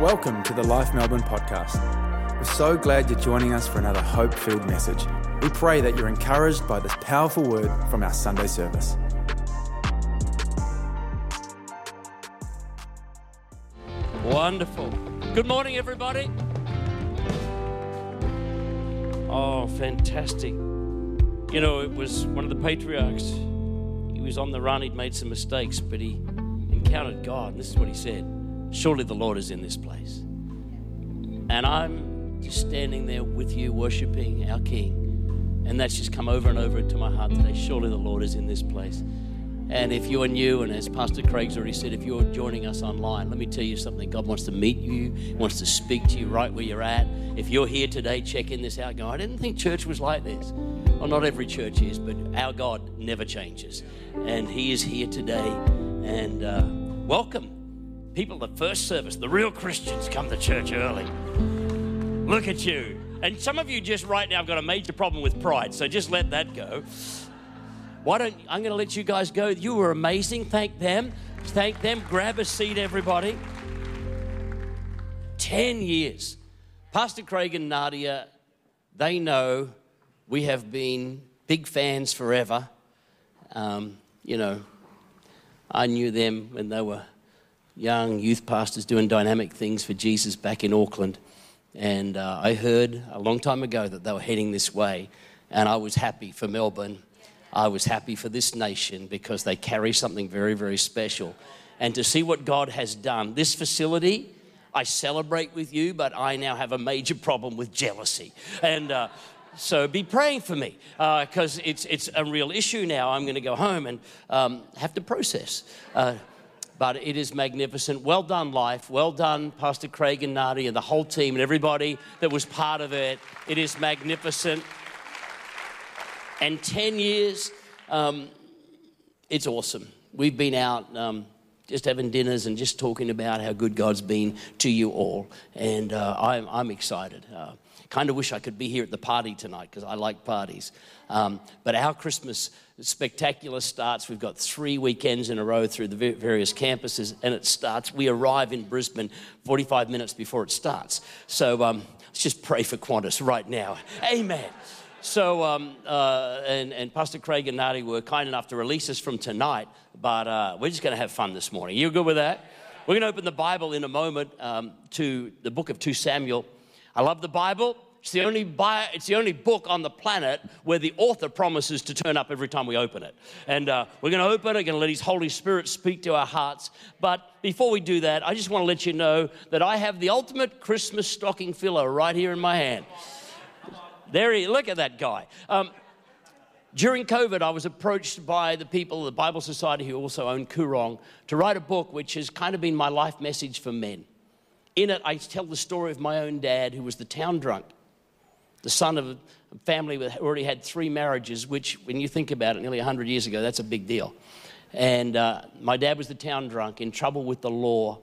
Welcome to the Life Melbourne podcast. We're so glad you're joining us for another hope filled message. We pray that you're encouraged by this powerful word from our Sunday service. Wonderful. Good morning, everybody. Oh, fantastic. You know, it was one of the patriarchs. He was on the run, he'd made some mistakes, but he encountered God. And this is what he said Surely the Lord is in this place. And I'm just standing there with you, worshiping our King. And that's just come over and over into my heart today. Surely the Lord is in this place. And if you are new, and as Pastor Craig's already said, if you're joining us online, let me tell you something. God wants to meet you, wants to speak to you right where you're at. If you're here today, checking this out, go, I didn't think church was like this. Well, not every church is, but our God never changes. And He is here today. And uh, welcome. People, the first service, the real Christians come to church early. Look at you. And some of you just right now have got a major problem with pride, so just let that go. Why don't I'm going to let you guys go? You were amazing. Thank them. Thank them. Grab a seat, everybody. 10 years. Pastor Craig and Nadia, they know we have been big fans forever. Um, you know, I knew them when they were young youth pastors doing dynamic things for Jesus back in Auckland. And uh, I heard a long time ago that they were heading this way. And I was happy for Melbourne. I was happy for this nation because they carry something very, very special. And to see what God has done, this facility, I celebrate with you, but I now have a major problem with jealousy. And uh, so be praying for me because uh, it's, it's a real issue now. I'm going to go home and um, have to process. Uh, but it is magnificent. Well done, Life. Well done, Pastor Craig and Nadi and the whole team and everybody that was part of it. It is magnificent. And 10 years, um, it's awesome. We've been out um, just having dinners and just talking about how good God's been to you all. And uh, I'm, I'm, excited. Uh, kind of wish I could be here at the party tonight because I like parties. Um, but our Christmas spectacular starts. We've got three weekends in a row through the various campuses, and it starts. We arrive in Brisbane 45 minutes before it starts. So um, let's just pray for Qantas right now. Amen. So, um, uh, and, and, Pastor Craig and Nadi were kind enough to release us from tonight, but uh, we're just going to have fun this morning. You good with that? We're going to open the Bible in a moment um, to the book of 2 Samuel. I love the Bible. It's the, only bi- it's the only book on the planet where the author promises to turn up every time we open it. And uh, we're going to open it, going to let His Holy Spirit speak to our hearts. But before we do that, I just want to let you know that I have the ultimate Christmas stocking filler right here in my hand. There he, look at that guy. Um, during COVID, I was approached by the people of the Bible Society who also own Koorong to write a book which has kind of been my life message for men. In it, I tell the story of my own dad, who was the town drunk the son of a family that already had three marriages, which, when you think about it, nearly 100 years ago, that's a big deal. And uh, my dad was the town drunk, in trouble with the law.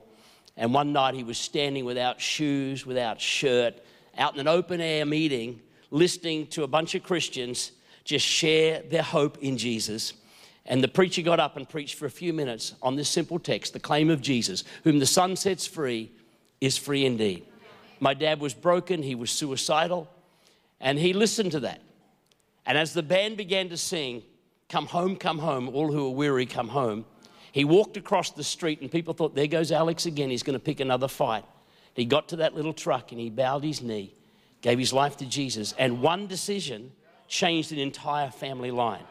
And one night he was standing without shoes, without shirt, out in an open air meeting, listening to a bunch of Christians just share their hope in Jesus. And the preacher got up and preached for a few minutes on this simple text the claim of Jesus, whom the Son sets free is free indeed. My dad was broken, he was suicidal, and he listened to that. And as the band began to sing, Come home, come home, all who are weary, come home, he walked across the street and people thought, There goes Alex again, he's going to pick another fight. He got to that little truck and he bowed his knee, gave his life to Jesus, and one decision changed an entire family line.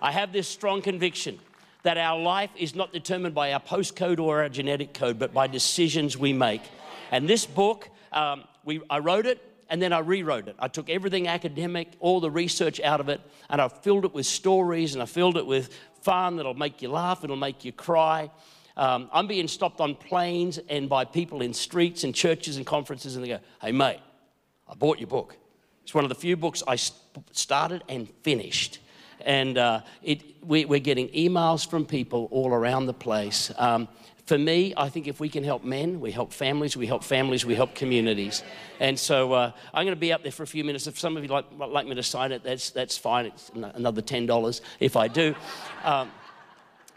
I have this strong conviction that our life is not determined by our postcode or our genetic code, but by decisions we make. And this book, um, we, I wrote it and then I rewrote it. I took everything academic, all the research out of it, and I filled it with stories and I filled it with fun that'll make you laugh, it'll make you cry. Um, I'm being stopped on planes and by people in streets and churches and conferences, and they go, Hey, mate, I bought your book. It's one of the few books I started and finished. And uh, it, we, are getting emails from people all around the place. Um, for me, I think if we can help men, we help families, we help families, we help communities. And so uh, I'm going to be up there for a few minutes. If some of you like, like me to sign it, that's, that's fine. It's another $10 if I do. Um,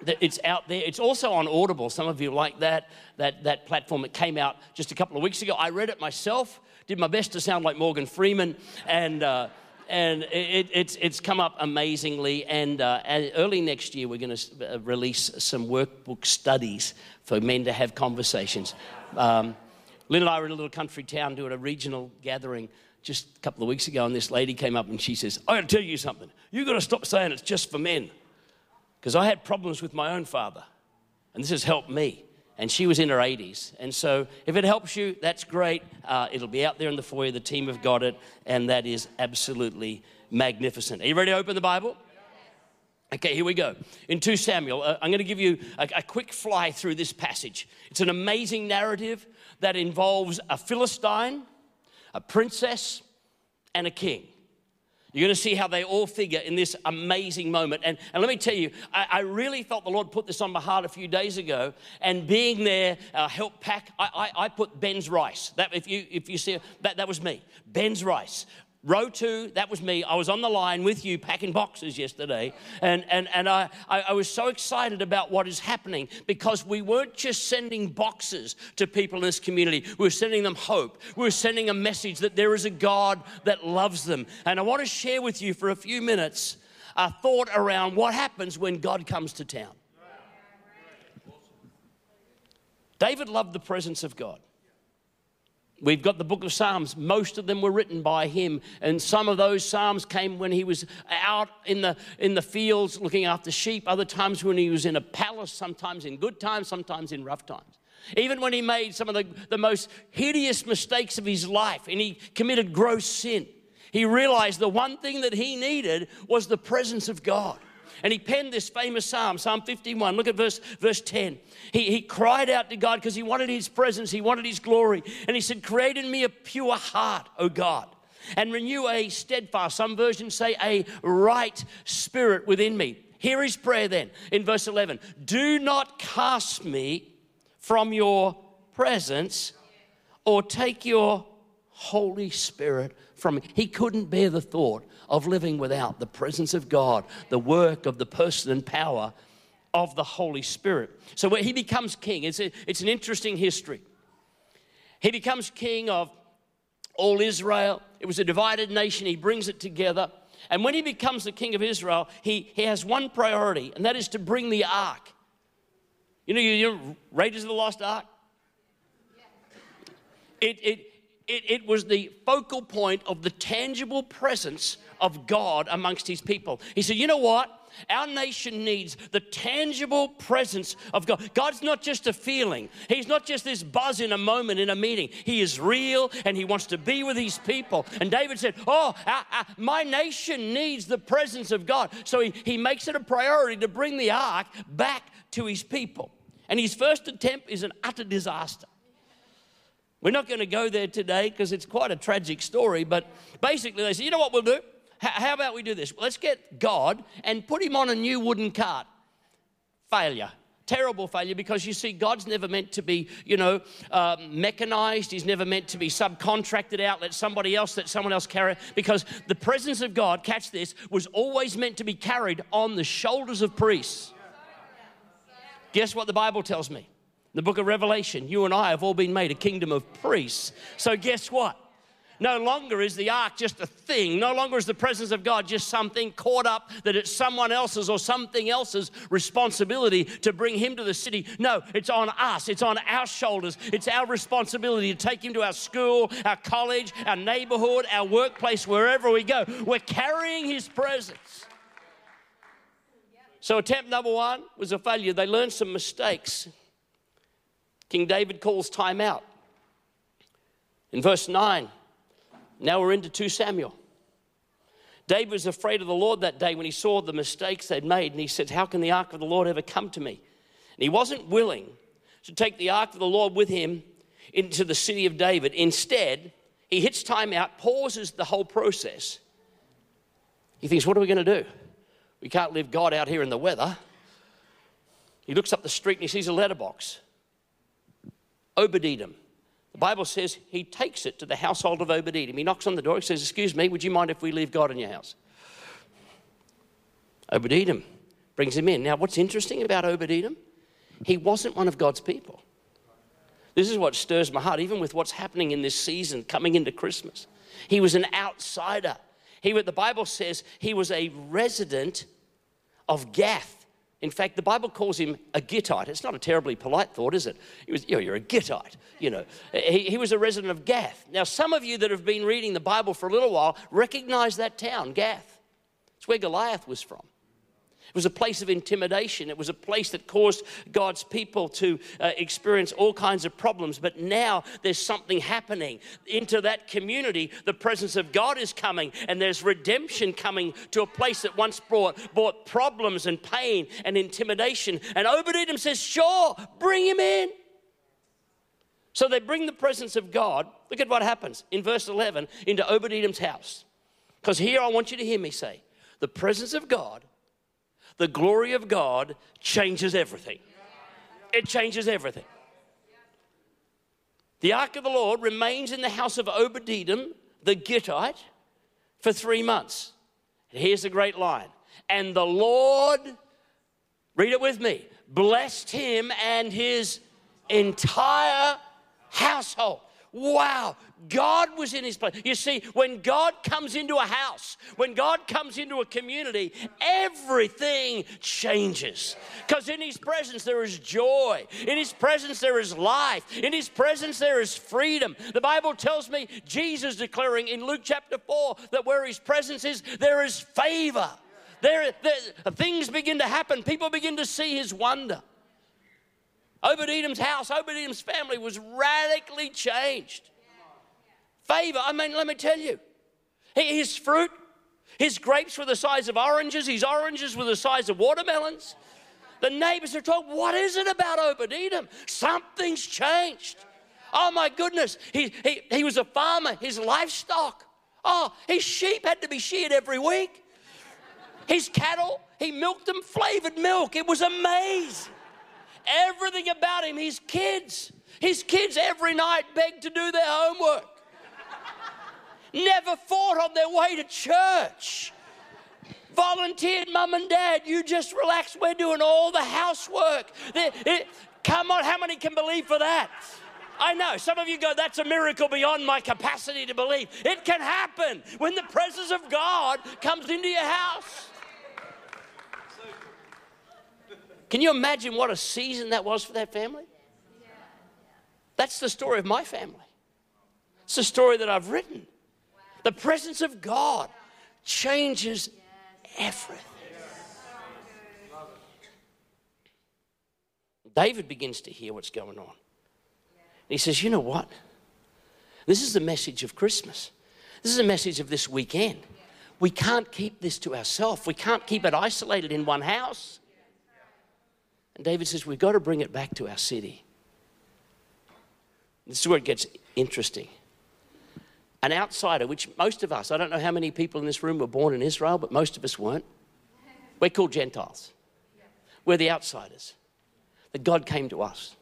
it's out there. It's also on Audible. Some of you like that, that, that platform. It came out just a couple of weeks ago. I read it myself, did my best to sound like Morgan Freeman, and, uh, and it, it's, it's come up amazingly. And, uh, early next year, we're going to uh, release some workbook studies for men to have conversations. Um, Lynn and I were in a little country town doing a regional gathering just a couple of weeks ago, and this lady came up and she says, I gotta tell you something. You've gotta stop saying it's just for men. Because I had problems with my own father, and this has helped me. And she was in her 80s. And so, if it helps you, that's great. Uh, it'll be out there in the foyer. The team have got it, and that is absolutely magnificent. Are you ready to open the Bible? Okay, here we go. In 2 Samuel, uh, I'm going to give you a, a, quick fly through this passage. It's an amazing narrative that involves a Philistine, a princess, and a king. You're going to see how they all figure in this amazing moment. And, and let me tell you, I, I, really felt the Lord put this on my heart a few days ago. And being there, uh, help pack, I, I, I, put Ben's rice. That, if, you, if you see, that, that was me. Ben's rice. Row two, that was me. I was on the line with you packing boxes yesterday. And, and, and I, I, I, was so excited about what is happening because we weren't just sending boxes to people in this community, we were sending them hope. We were sending a message that there is a God that loves them. And I want to share with you for a few minutes a thought around what happens when God comes to town. David loved the presence of God. We've got the book of Psalms. Most of them were written by him. And some of those Psalms came when he was out in the, in the fields looking after sheep, other times when he was in a palace, sometimes in good times, sometimes in rough times. Even when he made some of the, the most hideous mistakes of his life and he committed gross sin, he realized the one thing that he needed was the presence of God. And he penned this famous psalm, Psalm 51. Look at verse, verse 10. He, he cried out to God because he wanted his presence, he wanted his glory. And he said, Create in me a pure heart, O God, and renew a steadfast, some versions say a right spirit within me. Here is prayer then in verse 11 Do not cast me from your presence or take your Holy Spirit from me. He couldn't bear the thought of living without the presence of God, the work of the person and power of the Holy Spirit. So where he becomes king, it's, a, it's an interesting history. He becomes king of all Israel. It was a divided nation. He brings it together. And when he becomes the king of Israel, he, he has one priority, and that is to bring the ark. You know, you, you Raiders of the Lost Ark? It, it, it, it was the focal point of the tangible presence of God amongst his people. He said, You know what? Our nation needs the tangible presence of God. God's not just a feeling, He's not just this buzz in a moment in a meeting. He is real and He wants to be with His people. And David said, Oh, our, our, my nation needs the presence of God. So he, he makes it a priority to bring the ark back to His people. And his first attempt is an utter disaster. We're not going to go there today because it's quite a tragic story, but basically they said, you know what we'll do? How about we do this? Let's get God and put him on a new wooden cart. Failure. Terrible failure because you see, God's never meant to be, you know, um, mechanized. He's never meant to be subcontracted out, let somebody else, let someone else carry. Because the presence of God, catch this, was always meant to be carried on the shoulders of priests. Guess what the Bible tells me? the book of Revelation, you and I have all been made a kingdom of priests. So, guess what? No longer is the ark just a thing. No longer is the presence of God just something caught up that it's someone else's or something else's responsibility to bring him to the city. No, it's on us. It's on our shoulders. It's our responsibility to take him to our school, our college, our neighborhood, our workplace, wherever we go. We're carrying his presence. So, attempt number one was a failure. They learned some mistakes. King David calls time out. In verse 9, now we're into 2 Samuel. David was afraid of the Lord that day when he saw the mistakes they'd made, and he said, How can the ark of the Lord ever come to me? And he wasn't willing to take the ark of the Lord with him into the city of David. Instead, he hits time out, pauses the whole process. He thinks, What are we going to do? We can't leave God out here in the weather. He looks up the street and he sees a letterbox. Obed-Edom. The Bible says he takes it to the household of Obed-Edom. He knocks on the door, he says, Excuse me, would you mind if we leave God in your house? Obed-Edom brings him in. Now, what's interesting about Obed Edom? He wasn't one of God's people. This is what stirs my heart, even with what's happening in this season coming into Christmas. He was an outsider. He, the Bible says he was a resident of Gath. In fact, the Bible calls him a Gittite. It's not a terribly polite thought, is it? He was, you know, you're a Gittite. You know, he, he was a resident of Gath. Now, some of you that have been reading the Bible for a little while recognize that town, Gath. It's where Goliath was from. It was a place of intimidation. It was a place that caused God's people to uh, experience all kinds of problems. But now there's something happening into that community. The presence of God is coming, and there's redemption coming to a place that once brought, brought problems and pain and intimidation. And Obadiah says, Sure, bring him in. So they bring the presence of God. Look at what happens in verse 11 into Obadiah's house. Because here I want you to hear me say, the presence of God the glory of God changes everything. It changes everything. The ark of the Lord remains in the house of Edom, the Gittite, for three months. And here's the great line. And the Lord, read it with me, blessed him and his entire household. Wow, God was in his place. You see, when God comes into a house, when God comes into a community, everything changes. Because in his presence there is joy, in his presence there is life, in his presence there is freedom. The Bible tells me, Jesus declaring in Luke chapter 4 that where his presence is, there is favor. There, there things begin to happen, people begin to see his wonder. Obed Edom's house, Obed Edom's family was radically changed. Favor, I mean, let me tell you, his fruit, his grapes were the size of oranges, his oranges were the size of watermelons. The neighbors are talking, what is it about Obed Edom? Something's changed. Oh my goodness, he, he, he was a farmer, his livestock. Oh, his sheep had to be sheared every week. His cattle, he milked them flavored milk. It was amazing. Everything about him, his kids, his kids every night begged to do their homework. Never fought on their way to church. Volunteered, mum and dad, you just relax, we're doing all the housework. It, come on, how many can believe for that? I know some of you go, that's a miracle beyond my capacity to believe. It can happen when the presence of God comes into your house. Can you imagine what a season that was for that family? That's the story of my family. It's the story that I've written. The presence of God changes everything. David begins to hear what's going on. he says, You know what? This is the message of Christmas. This is a message of this weekend. We can't keep this to ourselves. We can't keep it isolated in one house. And David says, We've got to bring it back to our city. This is where it gets interesting. An outsider, which most of us, I don't know how many people in this room were born in Israel, but most of us weren't. We're called Gentiles. We're the outsiders. That God came to us.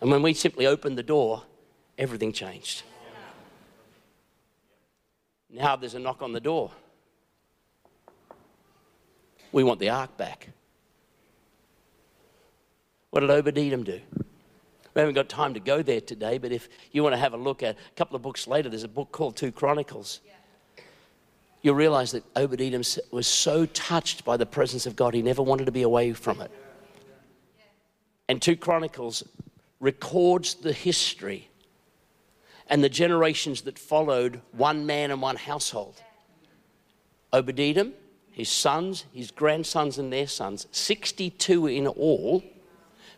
And when we simply opened the door, everything changed. Now there's a knock on the door. We want the ark back. What did Obed Edom do? We haven't got time to go there today, but if you want to have a look at a couple of books later, there's a book called Two Chronicles. You'll realize that Edom was so touched by the presence of God, he never wanted to be away from it. And Two Chronicles records the history and the generations that followed one man and one household. Edom, his sons, his grandsons, and their sons, 62 in all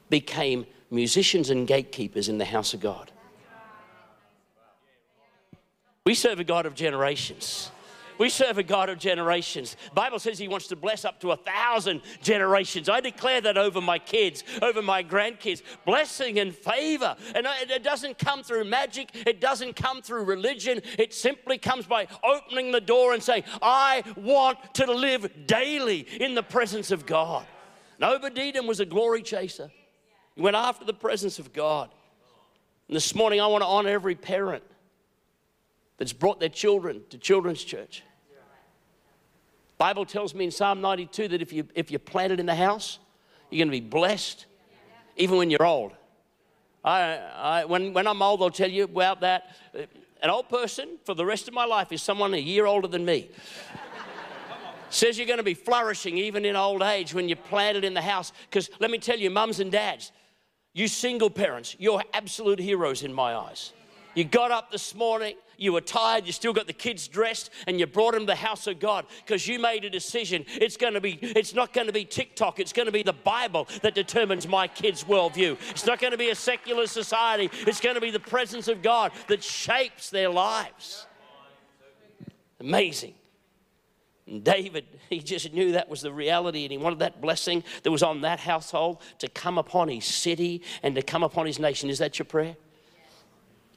became musicians and gatekeepers in the house of God. We serve a God of generations. We serve a God of generations. Bible says he wants to bless up to a thousand generations. I declare that over my kids, over my grandkids. Blessing and favor. And it doesn't come through magic. It doesn't come through religion. It simply comes by opening the door and saying, I want to live daily in the presence of God. And Edom was a glory chaser. He went after the presence of God. And this morning, I want to honor every parent that's brought their children to children's church. Bible tells me in Psalm 92 that if you, if you're planted in the house, you're going to be blessed, even when you're old. I, I, when, when I'm old, I'll tell you about that. An old person for the rest of my life is someone a year older than me. Says you're going to be flourishing even in old age when you're planted in the house. Because let me tell you, mums and dads, you single parents, you're absolute heroes in my eyes. You got up this morning, you were tired, you still got the kids dressed, and you brought them to the house of God because you made a decision. It's going to be, it's not going to be TikTok, it's going to be the Bible that determines my kids' worldview. It's not going to be a secular society, it's going to be the presence of God that shapes their lives. Amazing. And David, he just knew that was the reality and he wanted that blessing that was on that household to come upon his city and to come upon his nation. Is that your prayer?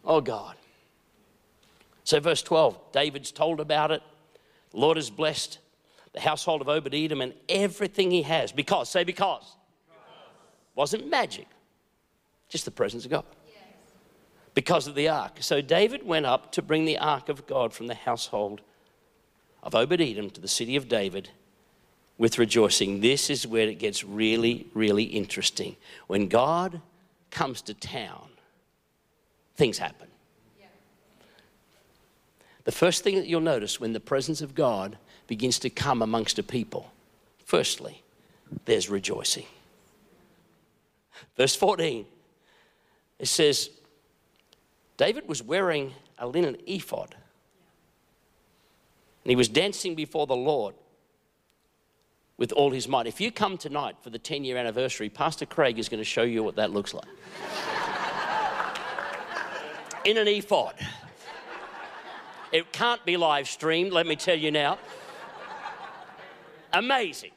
Oh, God. So, verse 12 David's told about it. The Lord has blessed the household of Obed Edom and everything he has. Because, say because. because. Wasn't magic, just the presence of God. Yes. Because of the ark. So, David went up to bring the ark of God from the household of Obed Edom to the city of David with rejoicing. This is where it gets really, really interesting. When God comes to town, things happen. The first thing that you'll notice when the presence of God begins to come amongst a people, firstly, there's rejoicing. Verse 14, it says, David was wearing a linen ephod, and he was dancing before the Lord with all his might. If you come tonight for the 10 year anniversary, Pastor Craig is going to show you what that looks like. In an ephod. It can't be live streamed, let me tell you now. Amazing.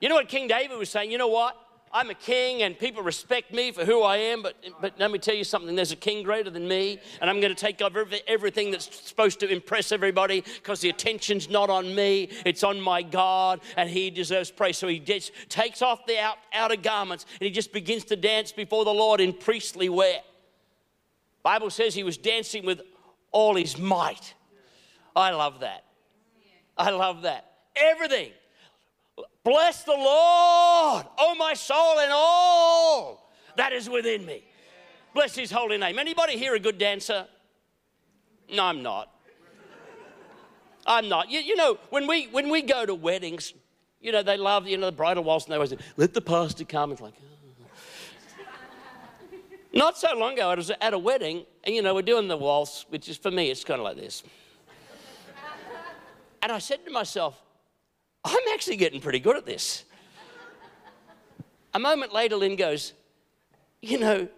You know what King David was saying? You know what? I'm a king and people respect me for who I am, but, but let me tell you something there's a king greater than me, and I'm going to take over everything that's supposed to impress everybody because the attention's not on me, it's on my God, and he deserves praise. So he just takes off the out, outer garments and he just begins to dance before the Lord in priestly wear. Bible says he was dancing with all his might. I love that. I love that. Everything. Bless the Lord, oh my soul, and all that is within me. Bless his holy name. Anybody here a good dancer? No, I'm not. I'm not. You, you know, when we when we go to weddings, you know, they love, you know, the bridal waltz, and they always say, let the pastor come. It's like, ah. not so long ago, I was at a wedding, and you know, we're doing the waltz, which is for me, it's kind of like this. and I said to myself, I'm actually getting pretty good at this. A moment later, Lynn goes, You know,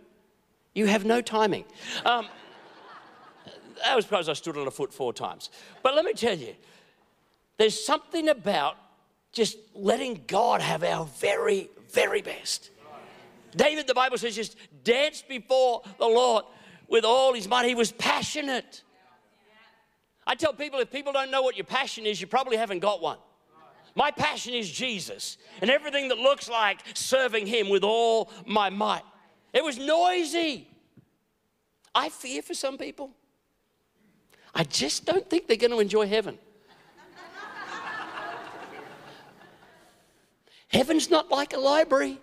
you have no timing. Um, that was because I stood on a foot four times. But let me tell you, there's something about just letting God have our very, very best. David, the Bible says, just danced before the Lord with all his might. He was passionate. I tell people if people don't know what your passion is, you probably haven't got one. My passion is Jesus and everything that looks like serving Him with all my might. It was noisy. I fear for some people. I just don't think they're going to enjoy heaven. Heaven's not like a library.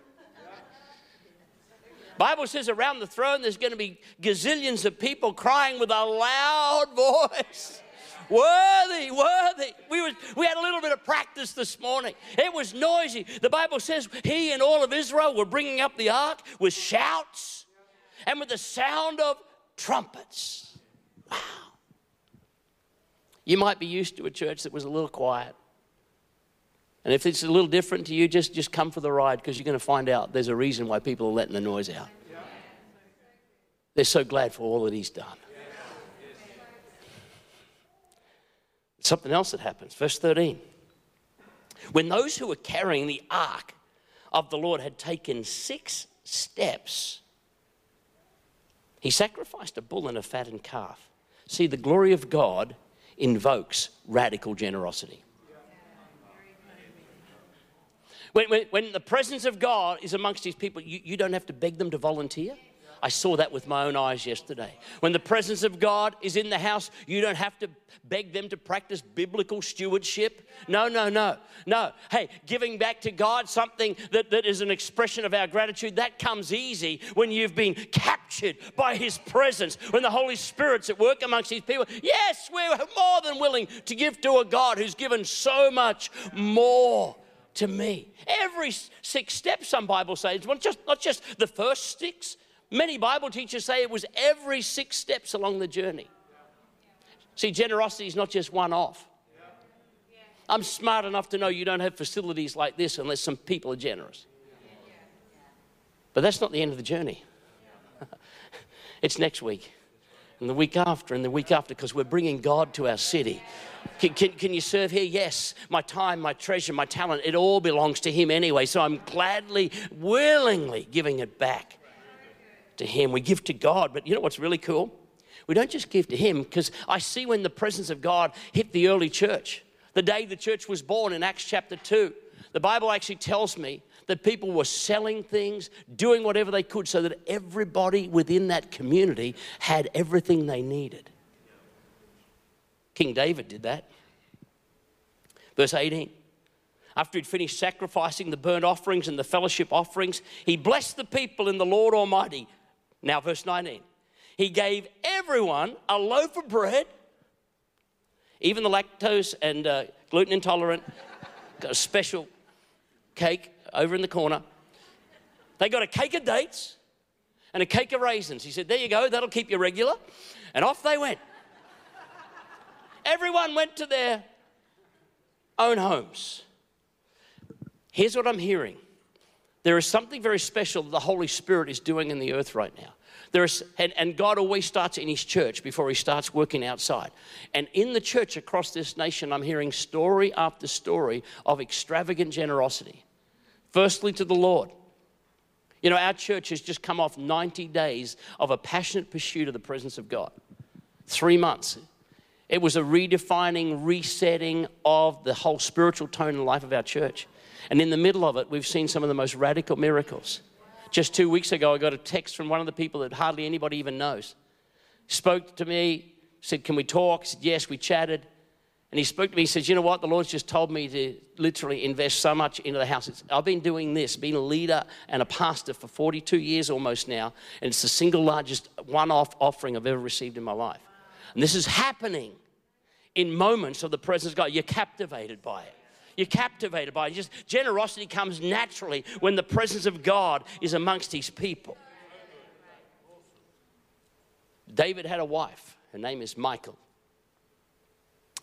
Bible says around the throne there's going to be gazillions of people crying with a loud voice. Worthy, worthy. We, was, we had a little bit of practice this morning. It was noisy. The Bible says he and all of Israel were bringing up the ark with shouts and with the sound of trumpets. Wow. You might be used to a church that was a little quiet. And if it's a little different to you, just, just come for the ride because you're going to find out there's a reason why people are letting the noise out. They're so glad for all that He's done. Something else that happens. Verse 13. When those who were carrying the ark of the Lord had taken six steps, he sacrificed a bull and a fattened calf. See, the glory of God invokes radical generosity. When, when, when, the presence of God is amongst his people, you, you don't have to beg them to volunteer. I saw that with my own eyes yesterday. When the presence of God is in the house, you don't have to beg them to practice biblical stewardship. No, no, no, no. Hey, giving back to God something that, that is an expression of our gratitude, that comes easy when you've been captured by His presence, when the Holy Spirit's at work amongst His people. Yes, we're more than willing to give to a God who's given so much more to me. Every six steps, some Bible says, not just, not just the first six. Many Bible teachers say it was every six steps along the journey. See, generosity is not just one off. I'm smart enough to know you don't have facilities like this unless some people are generous. But that's not the end of the journey. it's next week, and the week after, and the week after, because we're bringing God to our city. Can, can, can, you serve here? Yes. My time, my treasure, my talent, it all belongs to Him anyway. So I'm gladly, willingly giving it back to Him. We give to God, but you know what's really cool? We don't just give to Him because I see when the presence of God hit the early church, the day the church was born in Acts chapter 2. The Bible actually tells me that people were selling things, doing whatever they could so that everybody within that community had everything they needed. King David did that. Verse 18. After he'd finished sacrificing the burnt offerings and the fellowship offerings, he blessed the people in the Lord Almighty. Now, verse 19. He gave everyone a loaf of bread, even the lactose and uh, gluten intolerant, got a special cake over in the corner. They got a cake of dates and a cake of raisins. He said, There you go, that'll keep you regular. And off they went. Everyone went to their own homes. Here's what I'm hearing there is something very special that the Holy Spirit is doing in the earth right now. There is, and, and God always starts in His church before He starts working outside. And in the church across this nation, I'm hearing story after story of extravagant generosity. Firstly, to the Lord. You know, our church has just come off 90 days of a passionate pursuit of the presence of God. Three months. It was a redefining, resetting of the whole spiritual tone and life of our church. And in the middle of it, we've seen some of the most radical miracles. Just two weeks ago, I got a text from one of the people that hardly anybody even knows. Spoke to me, said, Can we talk? I said, Yes, we chatted. And he spoke to me, he says, You know what? The Lord's just told me to literally invest so much into the house. It's, I've been doing this, being a leader and a pastor for 42 years almost now, and it's the single largest one off offering I've ever received in my life. And this is happening in moments of the presence of God. You're captivated by it. You're captivated by it. Just generosity comes naturally when the presence of God is amongst his people. David had a wife. Her name is Michal.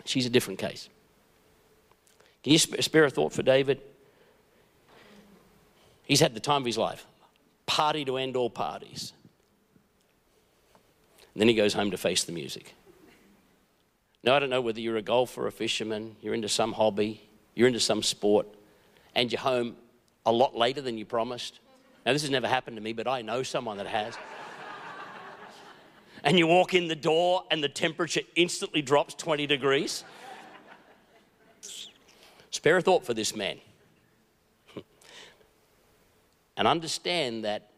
She's a different case. Can you spare a thought for David? He's had the time of his life. Party to end all parties. And then he goes home to face the music. Now, I don't know whether you're a golfer, or a fisherman, you're into some hobby, you're into some sport, and you're home a lot later than you promised. Now, this has never happened to me, but I know someone that has. and you walk in the door, and the temperature instantly drops 20 degrees. Spare a thought for this man. and understand that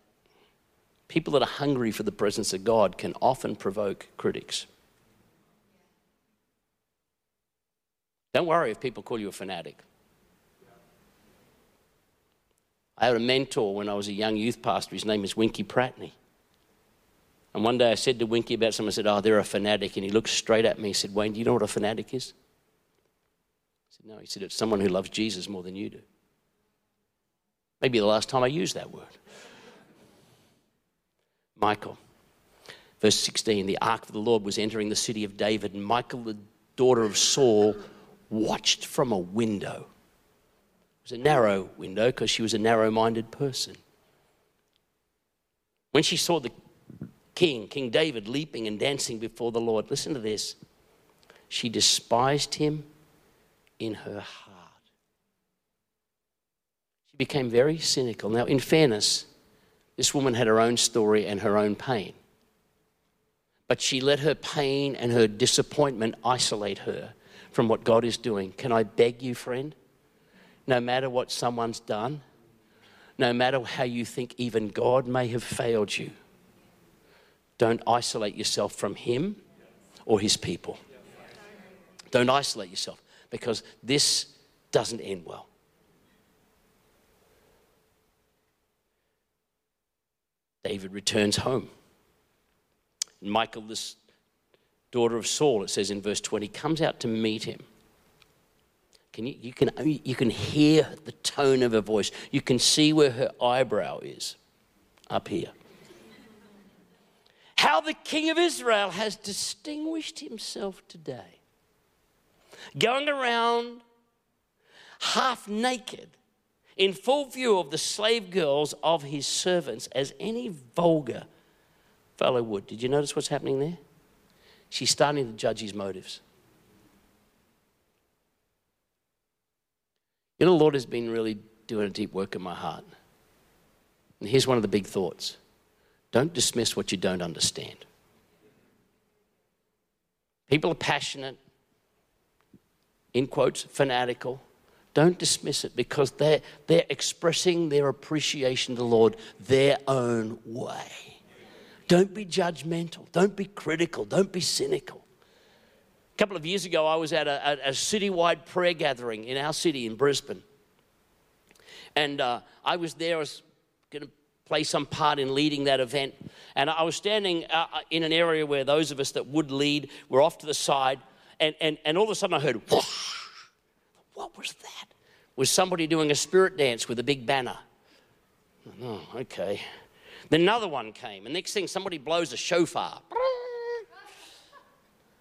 people that are hungry for the presence of God can often provoke critics. Don't worry if people call you a fanatic. I had a mentor when I was a young youth pastor. His name is Winkie Pratney. And one day I said to Winkie about someone, I said, Oh, they're a fanatic. And he looked straight at me and said, Wayne, do you know what a fanatic is? I said, No. He said, It's someone who loves Jesus more than you do. Maybe the last time I used that word. Michal. Verse 16 The ark of the Lord was entering the city of David, and Michal, the daughter of Saul, watched from a window. It was a narrow window because she was a narrow minded person. When she saw the king, King David, leaping and dancing before the Lord, listen to this. She despised him in her heart. She became very cynical. Now, in fairness, this woman had her own story and her own pain. But she let her pain and her disappointment isolate her from what God is doing. Can I beg you, friend? No matter what someone's done, no matter how you think even God may have failed you, Don't isolate yourself from him or his people. Don't isolate yourself because this doesn't end well. David returns home. And Michal, this daughter of Saul, it says in verse 20, comes out to meet him. Can you, you, can, you can hear the tone of her voice. You can see where her eyebrow is up here. How the king of Israel has distinguished himself today. Going around half naked in full view of the slave girls of his servants as any vulgar fellow would. Did you notice what's happening there? She's starting to judge his motives. You know, the Lord has been really doing a deep work in my heart. And here's one of the big thoughts don't dismiss what you don't understand. People are passionate, in quotes, fanatical. Don't dismiss it because they're, they're expressing their appreciation to the Lord their own way. Don't be judgmental. Don't be critical. Don't be cynical. A couple of years ago, I was at a, a, a citywide prayer gathering in our city in Brisbane. And uh, I was there, I was going to play some part in leading that event. And I was standing uh, uh, in an area where those of us that would lead were off to the side. And, and, and all of a sudden I heard, whoosh. what was that? Was somebody doing a spirit dance with a big banner? Oh, okay. Then another one came, and next thing somebody blows a shofar.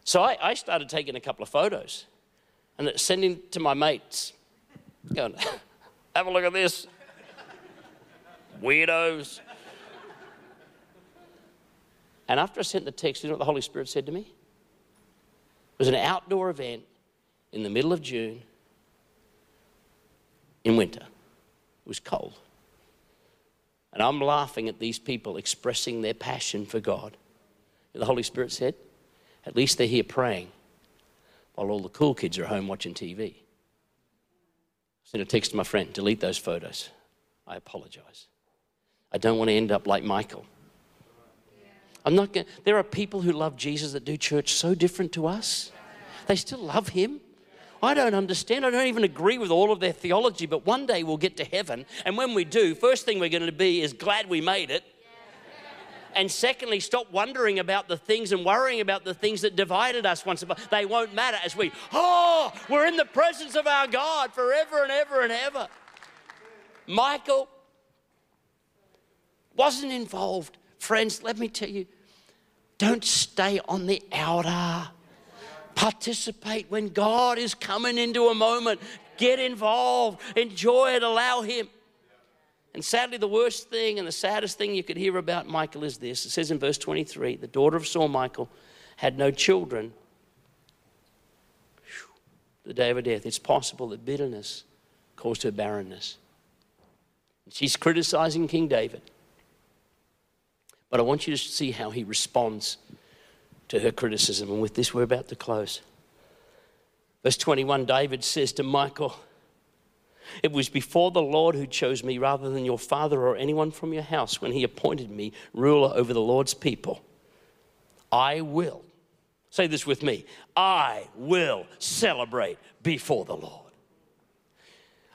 So I, I started taking a couple of photos and sending to my mates, going, have a look at this. Weirdos. And after I sent the text, you know what the Holy Spirit said to me? It was an outdoor event in the middle of June in winter. It was cold. And I'm laughing at these people expressing their passion for God. And the Holy Spirit said, at least they're here praying while all the cool kids are home watching TV. I sent a text to my friend, delete those photos. I apologize. I don't want to end up like Michal. I'm not going there are people who love Jesus that do church so different to us. They still love him. I don't understand. I don't even agree with all of their theology, but one day we'll get to heaven. And when we do, first thing we're going to be is glad we made it. And secondly, stop wondering about the things and worrying about the things that divided us once upon. They won't matter as we, oh, we're in the presence of our God forever and ever and ever. Michal wasn't involved. Friends, let me tell you, don't stay on the outer. Participate when God is coming into a moment. Get involved, enjoy it, allow Him. And sadly, the worst thing and the saddest thing you could hear about Michal is this. It says in verse 23 the daughter of Saul, Michal, had no children the day of her death. It's possible that bitterness caused her barrenness. She's criticizing King David. But I want you to see how he responds to her criticism. And with this, we're about to close. Verse 21 David says to Michal, It was before the Lord who chose me rather than your father or anyone from your house when he appointed me ruler over the Lord's people. I will, say this with me, I will celebrate before the Lord.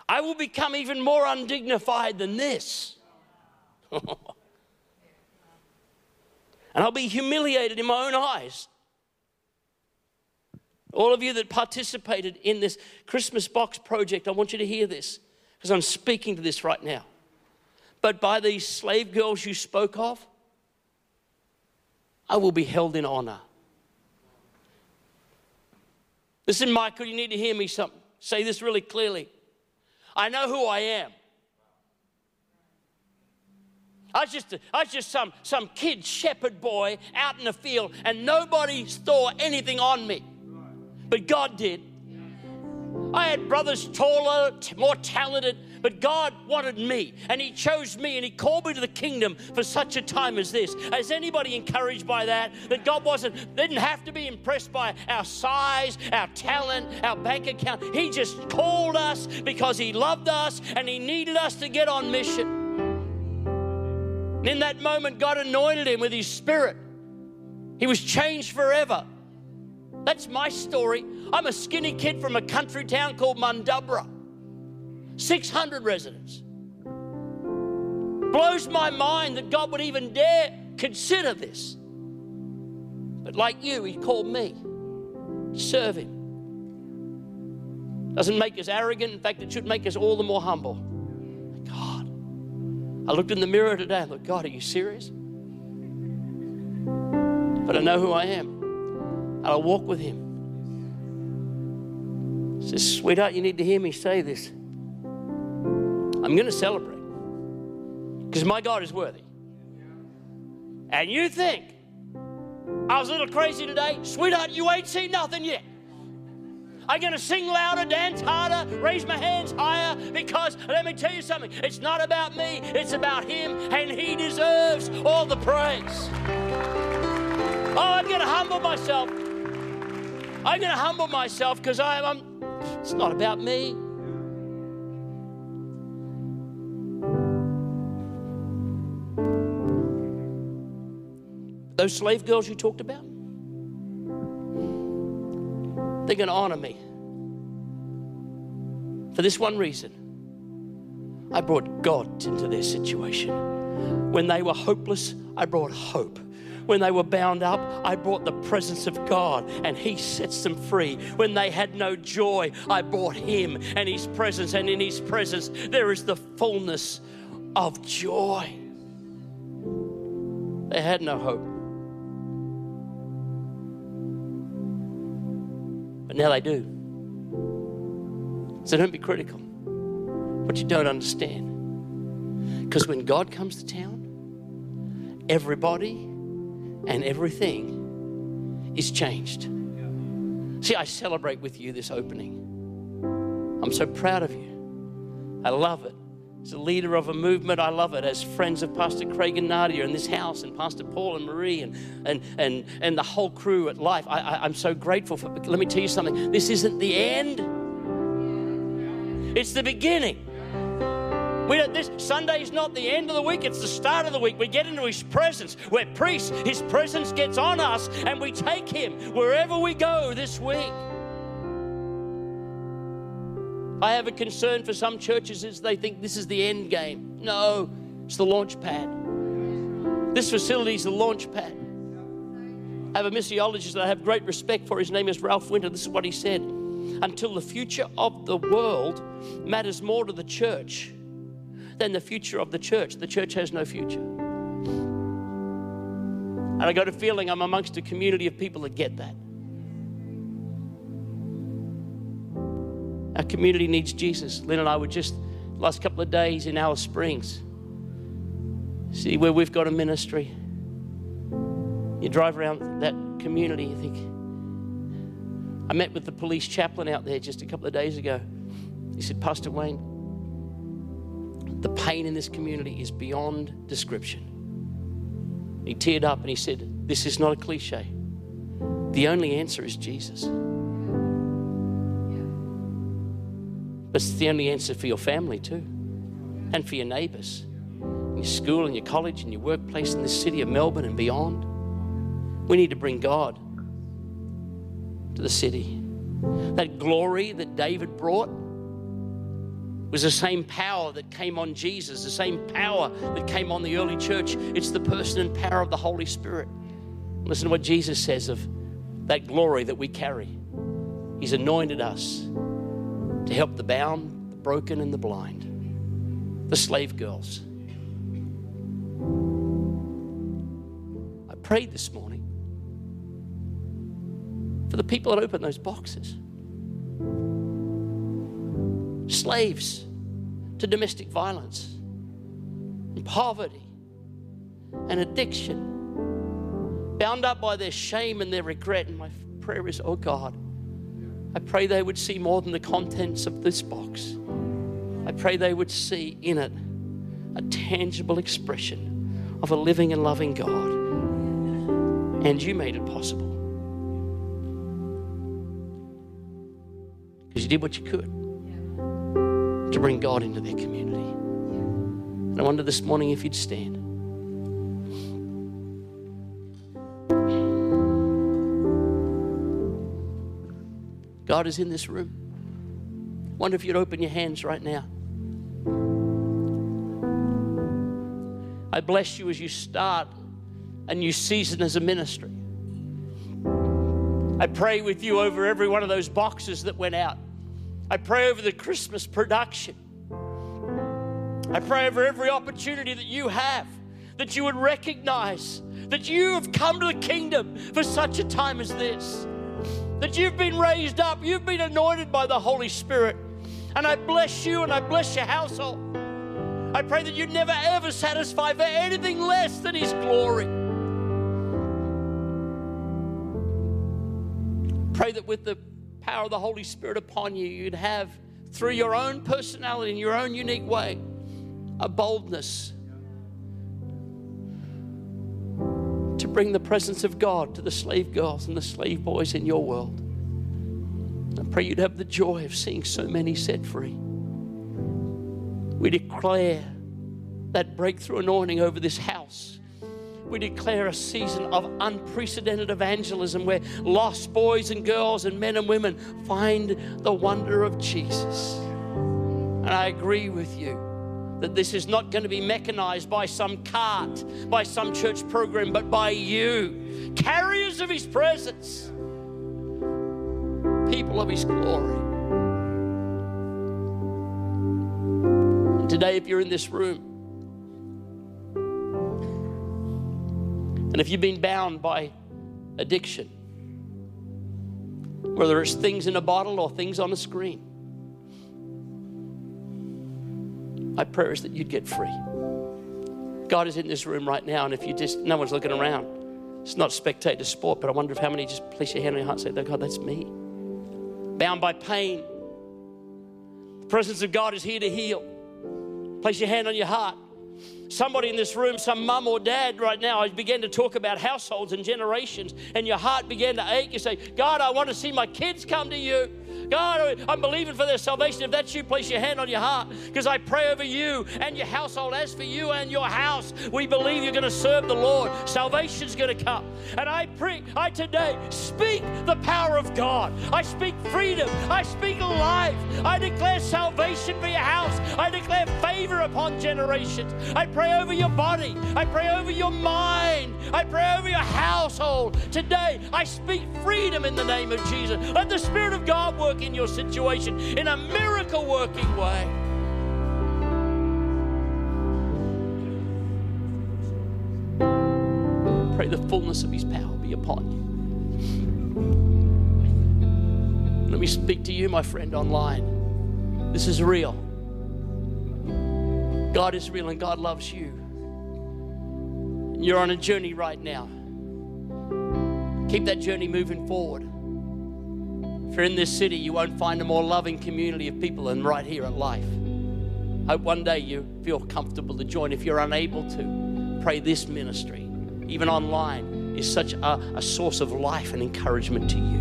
I will become even more undignified than this. and I'll be humiliated in my own eyes. All of you that participated in this Christmas box project, I want you to hear this because I'm speaking to this right now. But by these slave girls you spoke of, I will be held in honor. Listen, Michal, you need to hear me something. Say this really clearly. I know who I am. I was just, I was just some, some kid shepherd boy out in the field, and nobody saw anything on me. But God did. I had brothers taller, more talented, but God wanted me, and He chose me, and He called me to the kingdom for such a time as this. Is anybody encouraged by that? That God wasn't, didn't have to be impressed by our size, our talent, our bank account. He just called us because He loved us, and He needed us to get on mission. In that moment, God anointed him with his spirit. He was changed forever. That's my story. I'm a skinny kid from a country town called Mundubbera, 600 residents. Blows my mind that God would even dare consider this. But like you, He called me serve Him. Doesn't make us arrogant. In fact, it should make us all the more humble. I looked in the mirror today and thought, God, are you serious? But I know who I am. And I'll walk with Him. He says, sweetheart, you need to hear me say this. I'm going to celebrate because my God is worthy. And you think I was a little crazy today? Sweetheart, you ain't seen nothing yet. I'm going to sing louder, dance harder, raise my hands higher because let me tell you something. It's not about me, it's about Him, and He deserves all the praise. Oh, I'm going to humble myself. I'm going to humble myself because I'm, it's not about me. Those slave girls you talked about, going to honor me. For this one reason I brought God into their situation. When they were hopeless, I brought hope. When they were bound up, I brought the presence of God and He sets them free. When they had no joy, I brought Him and His presence, and in His presence, there is the fullness of joy. They had no hope. But now they do. So don't be critical. But you don't understand. Because when God comes to town, everybody and everything is changed. See, I celebrate with you this opening. I'm so proud of you. I love it. As a leader of a movement, I love it. As friends of Pastor Craig and Nadia in this house, and Pastor Paul and Marie, and, and, and, and the whole crew at Life, I, I, I'm so grateful for. Let me tell you something this isn't the end, it's the beginning. We don't, this Sunday is not the end of the week, it's the start of the week. We get into His presence. We're priests, His presence gets on us, and we take Him wherever we go this week. I have a concern for some churches is they think this is the end game. No, it's the launch pad. This facility is the launch pad. I have a missiologist that I have great respect for. His name is Ralph Winter. This is what he said. Until the future of the world matters more to the church than the future of the church, the church has no future. And I got a feeling I'm amongst a community of people that get that. Community needs Jesus. Lynn and I were just last couple of days in Alice Springs. See where we've got a ministry. You drive around that community, you think. I met with the police chaplain out there just a couple of days ago. He said, Pastor Wayne, the pain in this community is beyond description. He teared up and he said, This is not a cliche. The only answer is Jesus. But it's the only answer for your family, too, and for your neighbors, your school and your college and your workplace in the city of Melbourne and beyond. We need to bring God to the city. That glory that David brought was the same power that came on Jesus, the same power that came on the early church. It's the person and power of the Holy Spirit. Listen to what Jesus says of that glory that we carry. He's anointed us to help the bound, the broken, and the blind, the slave girls. I prayed this morning for the people that opened those boxes. Slaves to domestic violence and poverty and addiction, bound up by their shame and their regret. And my prayer is, oh God, I pray they would see more than the contents of this box. I pray they would see in it a tangible expression of a living and loving God. And you made it possible. Because you did what you could to bring God into their community. And I wonder this morning if you'd stand. God is in this room. Wonder if you'd open your hands right now. I bless you as you start a new season as a ministry. I pray with you over every one of those boxes that went out. I pray over the Christmas production. I pray over every opportunity that you have that you would recognize that you have come to the kingdom for such a time as this. That you've been raised up, you've been anointed by the Holy Spirit. And I bless you and I bless your household. I pray that you never ever satisfy for anything less than His glory. Pray that with the power of the Holy Spirit upon you, you'd have, through your own personality in your own unique way, a boldness to bring the presence of God to the slave girls and the slave boys in your world. I pray you'd have the joy of seeing so many set free. We declare that breakthrough anointing over this house. We declare a season of unprecedented evangelism where lost boys and girls and men and women find the wonder of Jesus. And I agree with you that this is not going to be mechanized by some cart, by some church program, but by you, carriers of His presence, people of His glory. And today, if you're in this room, and if you've been bound by addiction, whether it's things in a bottle or things on a screen, my prayer is that you'd get free. God is in this room right now, and if you just, no one's looking around, it's not spectator sport, but I wonder if how many just place your hand on your heart and say, God, that's me. Bound by pain. The presence of God is here to heal. Place your hand on your heart. Somebody in this room, some mum or dad right now, I began to talk about households and generations, and your heart began to ache. You say, God, I want to see my kids come to you. God, I'm believing for their salvation. If that's you, place your hand on your heart because I pray over you and your household. As for you and your house, we believe you're going to serve the Lord. Salvation's going to come. And I pray, I today speak the power of God. I speak freedom. I speak life. I declare salvation for your house. I declare favor upon generations. I pray over your body. I pray over your mind. I pray over your household. Today, I speak freedom in the name of Jesus. Let the Spirit of God work in your situation in a miracle working way. Pray the fullness of His power be upon you. Let me speak to you, my friend, online. This is real. God is real and God loves you. You're on a journey right now. Keep that journey moving forward. If you're in this city, you won't find a more loving community of people than right here at Life. Hope one day you feel comfortable to join. If you're unable to, pray this ministry, even online, is such a, a source of life and encouragement to you.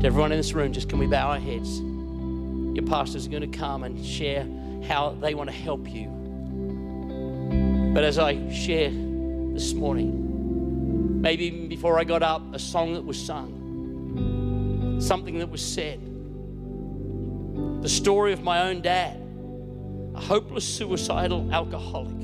To everyone in this room, just can we bow our heads? Your pastor's are going to come and share how they want to help you. But as I share this morning, maybe even before I got up, a song that was sung something that was said. The story of my own dad, a hopeless suicidal alcoholic.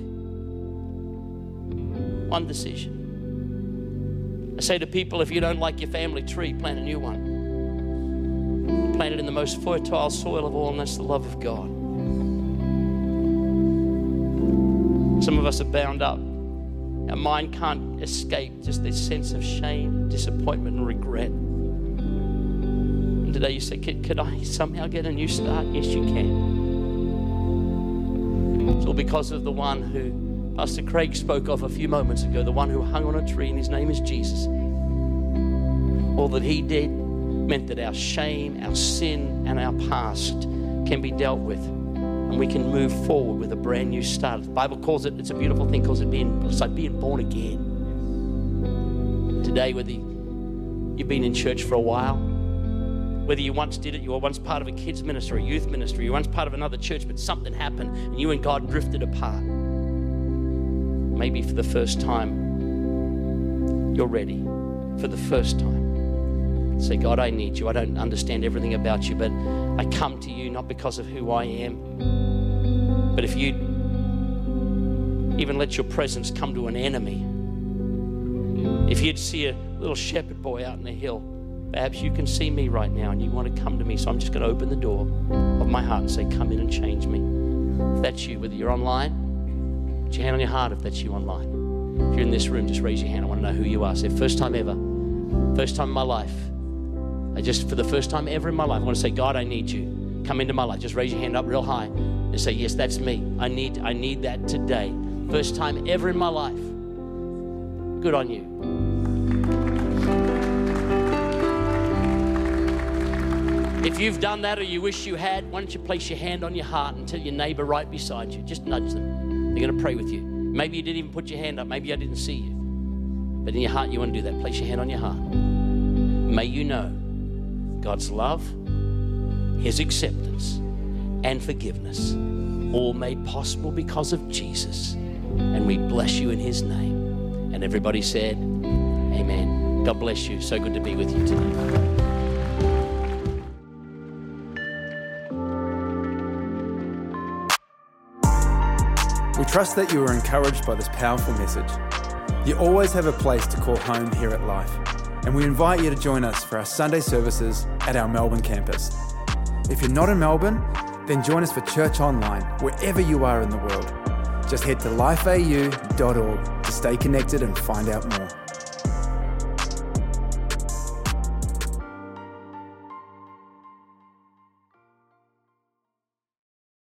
One decision. I say to people if you don't like your family tree, plant a new one. Plant it in the most fertile soil of all, and that's the love of God. Some of us are bound up. Our mind can't escape just this sense of shame, disappointment, and regret today you say, could, could I somehow get a new start? Yes, you can. It's all because of the one who Pastor Craig spoke of a few moments ago, the one who hung on a tree, and his name is Jesus. All that he did meant that our shame, our sin, and our past can be dealt with. And we can move forward with a brand new start. The Bible calls it, it's a beautiful thing, calls it being, it's like being born again. Today, whether you've been in church for a while, whether you once did it, you were once part of a kids' ministry, a youth ministry, you were once part of another church, but something happened and you and God drifted apart. Maybe for the first time, you're ready. For the first time. Say, God, I need you. I don't understand everything about you, but I come to you not because of who I am, but if you even let your presence come to an enemy, if you'd see a little shepherd boy out in the hill, perhaps you can see me right now and you want to come to me. So I'm just going to open the door of my heart and say, Come in and change me. If that's you, whether you're online, put your hand on your heart if that's you online. If you're in this room, just raise your hand. I want to know who you are. Say, First time ever, first time in my life. I just, for the first time ever in my life, I want to say, God, I need you. Come into my life. Just raise your hand up real high and say, Yes, that's me. I need, I need that today. First time ever in my life. Good on you. If you've done that or you wish you had, why don't you place your hand on your heart and tell your neighbor right beside you? Just nudge them. They're going to pray with you. Maybe you didn't even put your hand up. Maybe I didn't see you. But in your heart, you want to do that. Place your hand on your heart. May you know God's love, His acceptance, and forgiveness, all made possible because of Jesus. And we bless you in His name. And everybody said, Amen. God bless you. So good to be with you today. We trust that you were encouraged by this powerful message. You always have a place to call home here at Life, and we invite you to join us for our Sunday services at our Melbourne campus. If you're not in Melbourne, then join us for church online wherever you are in the world. Just head to lifeau.org to stay connected and find out more.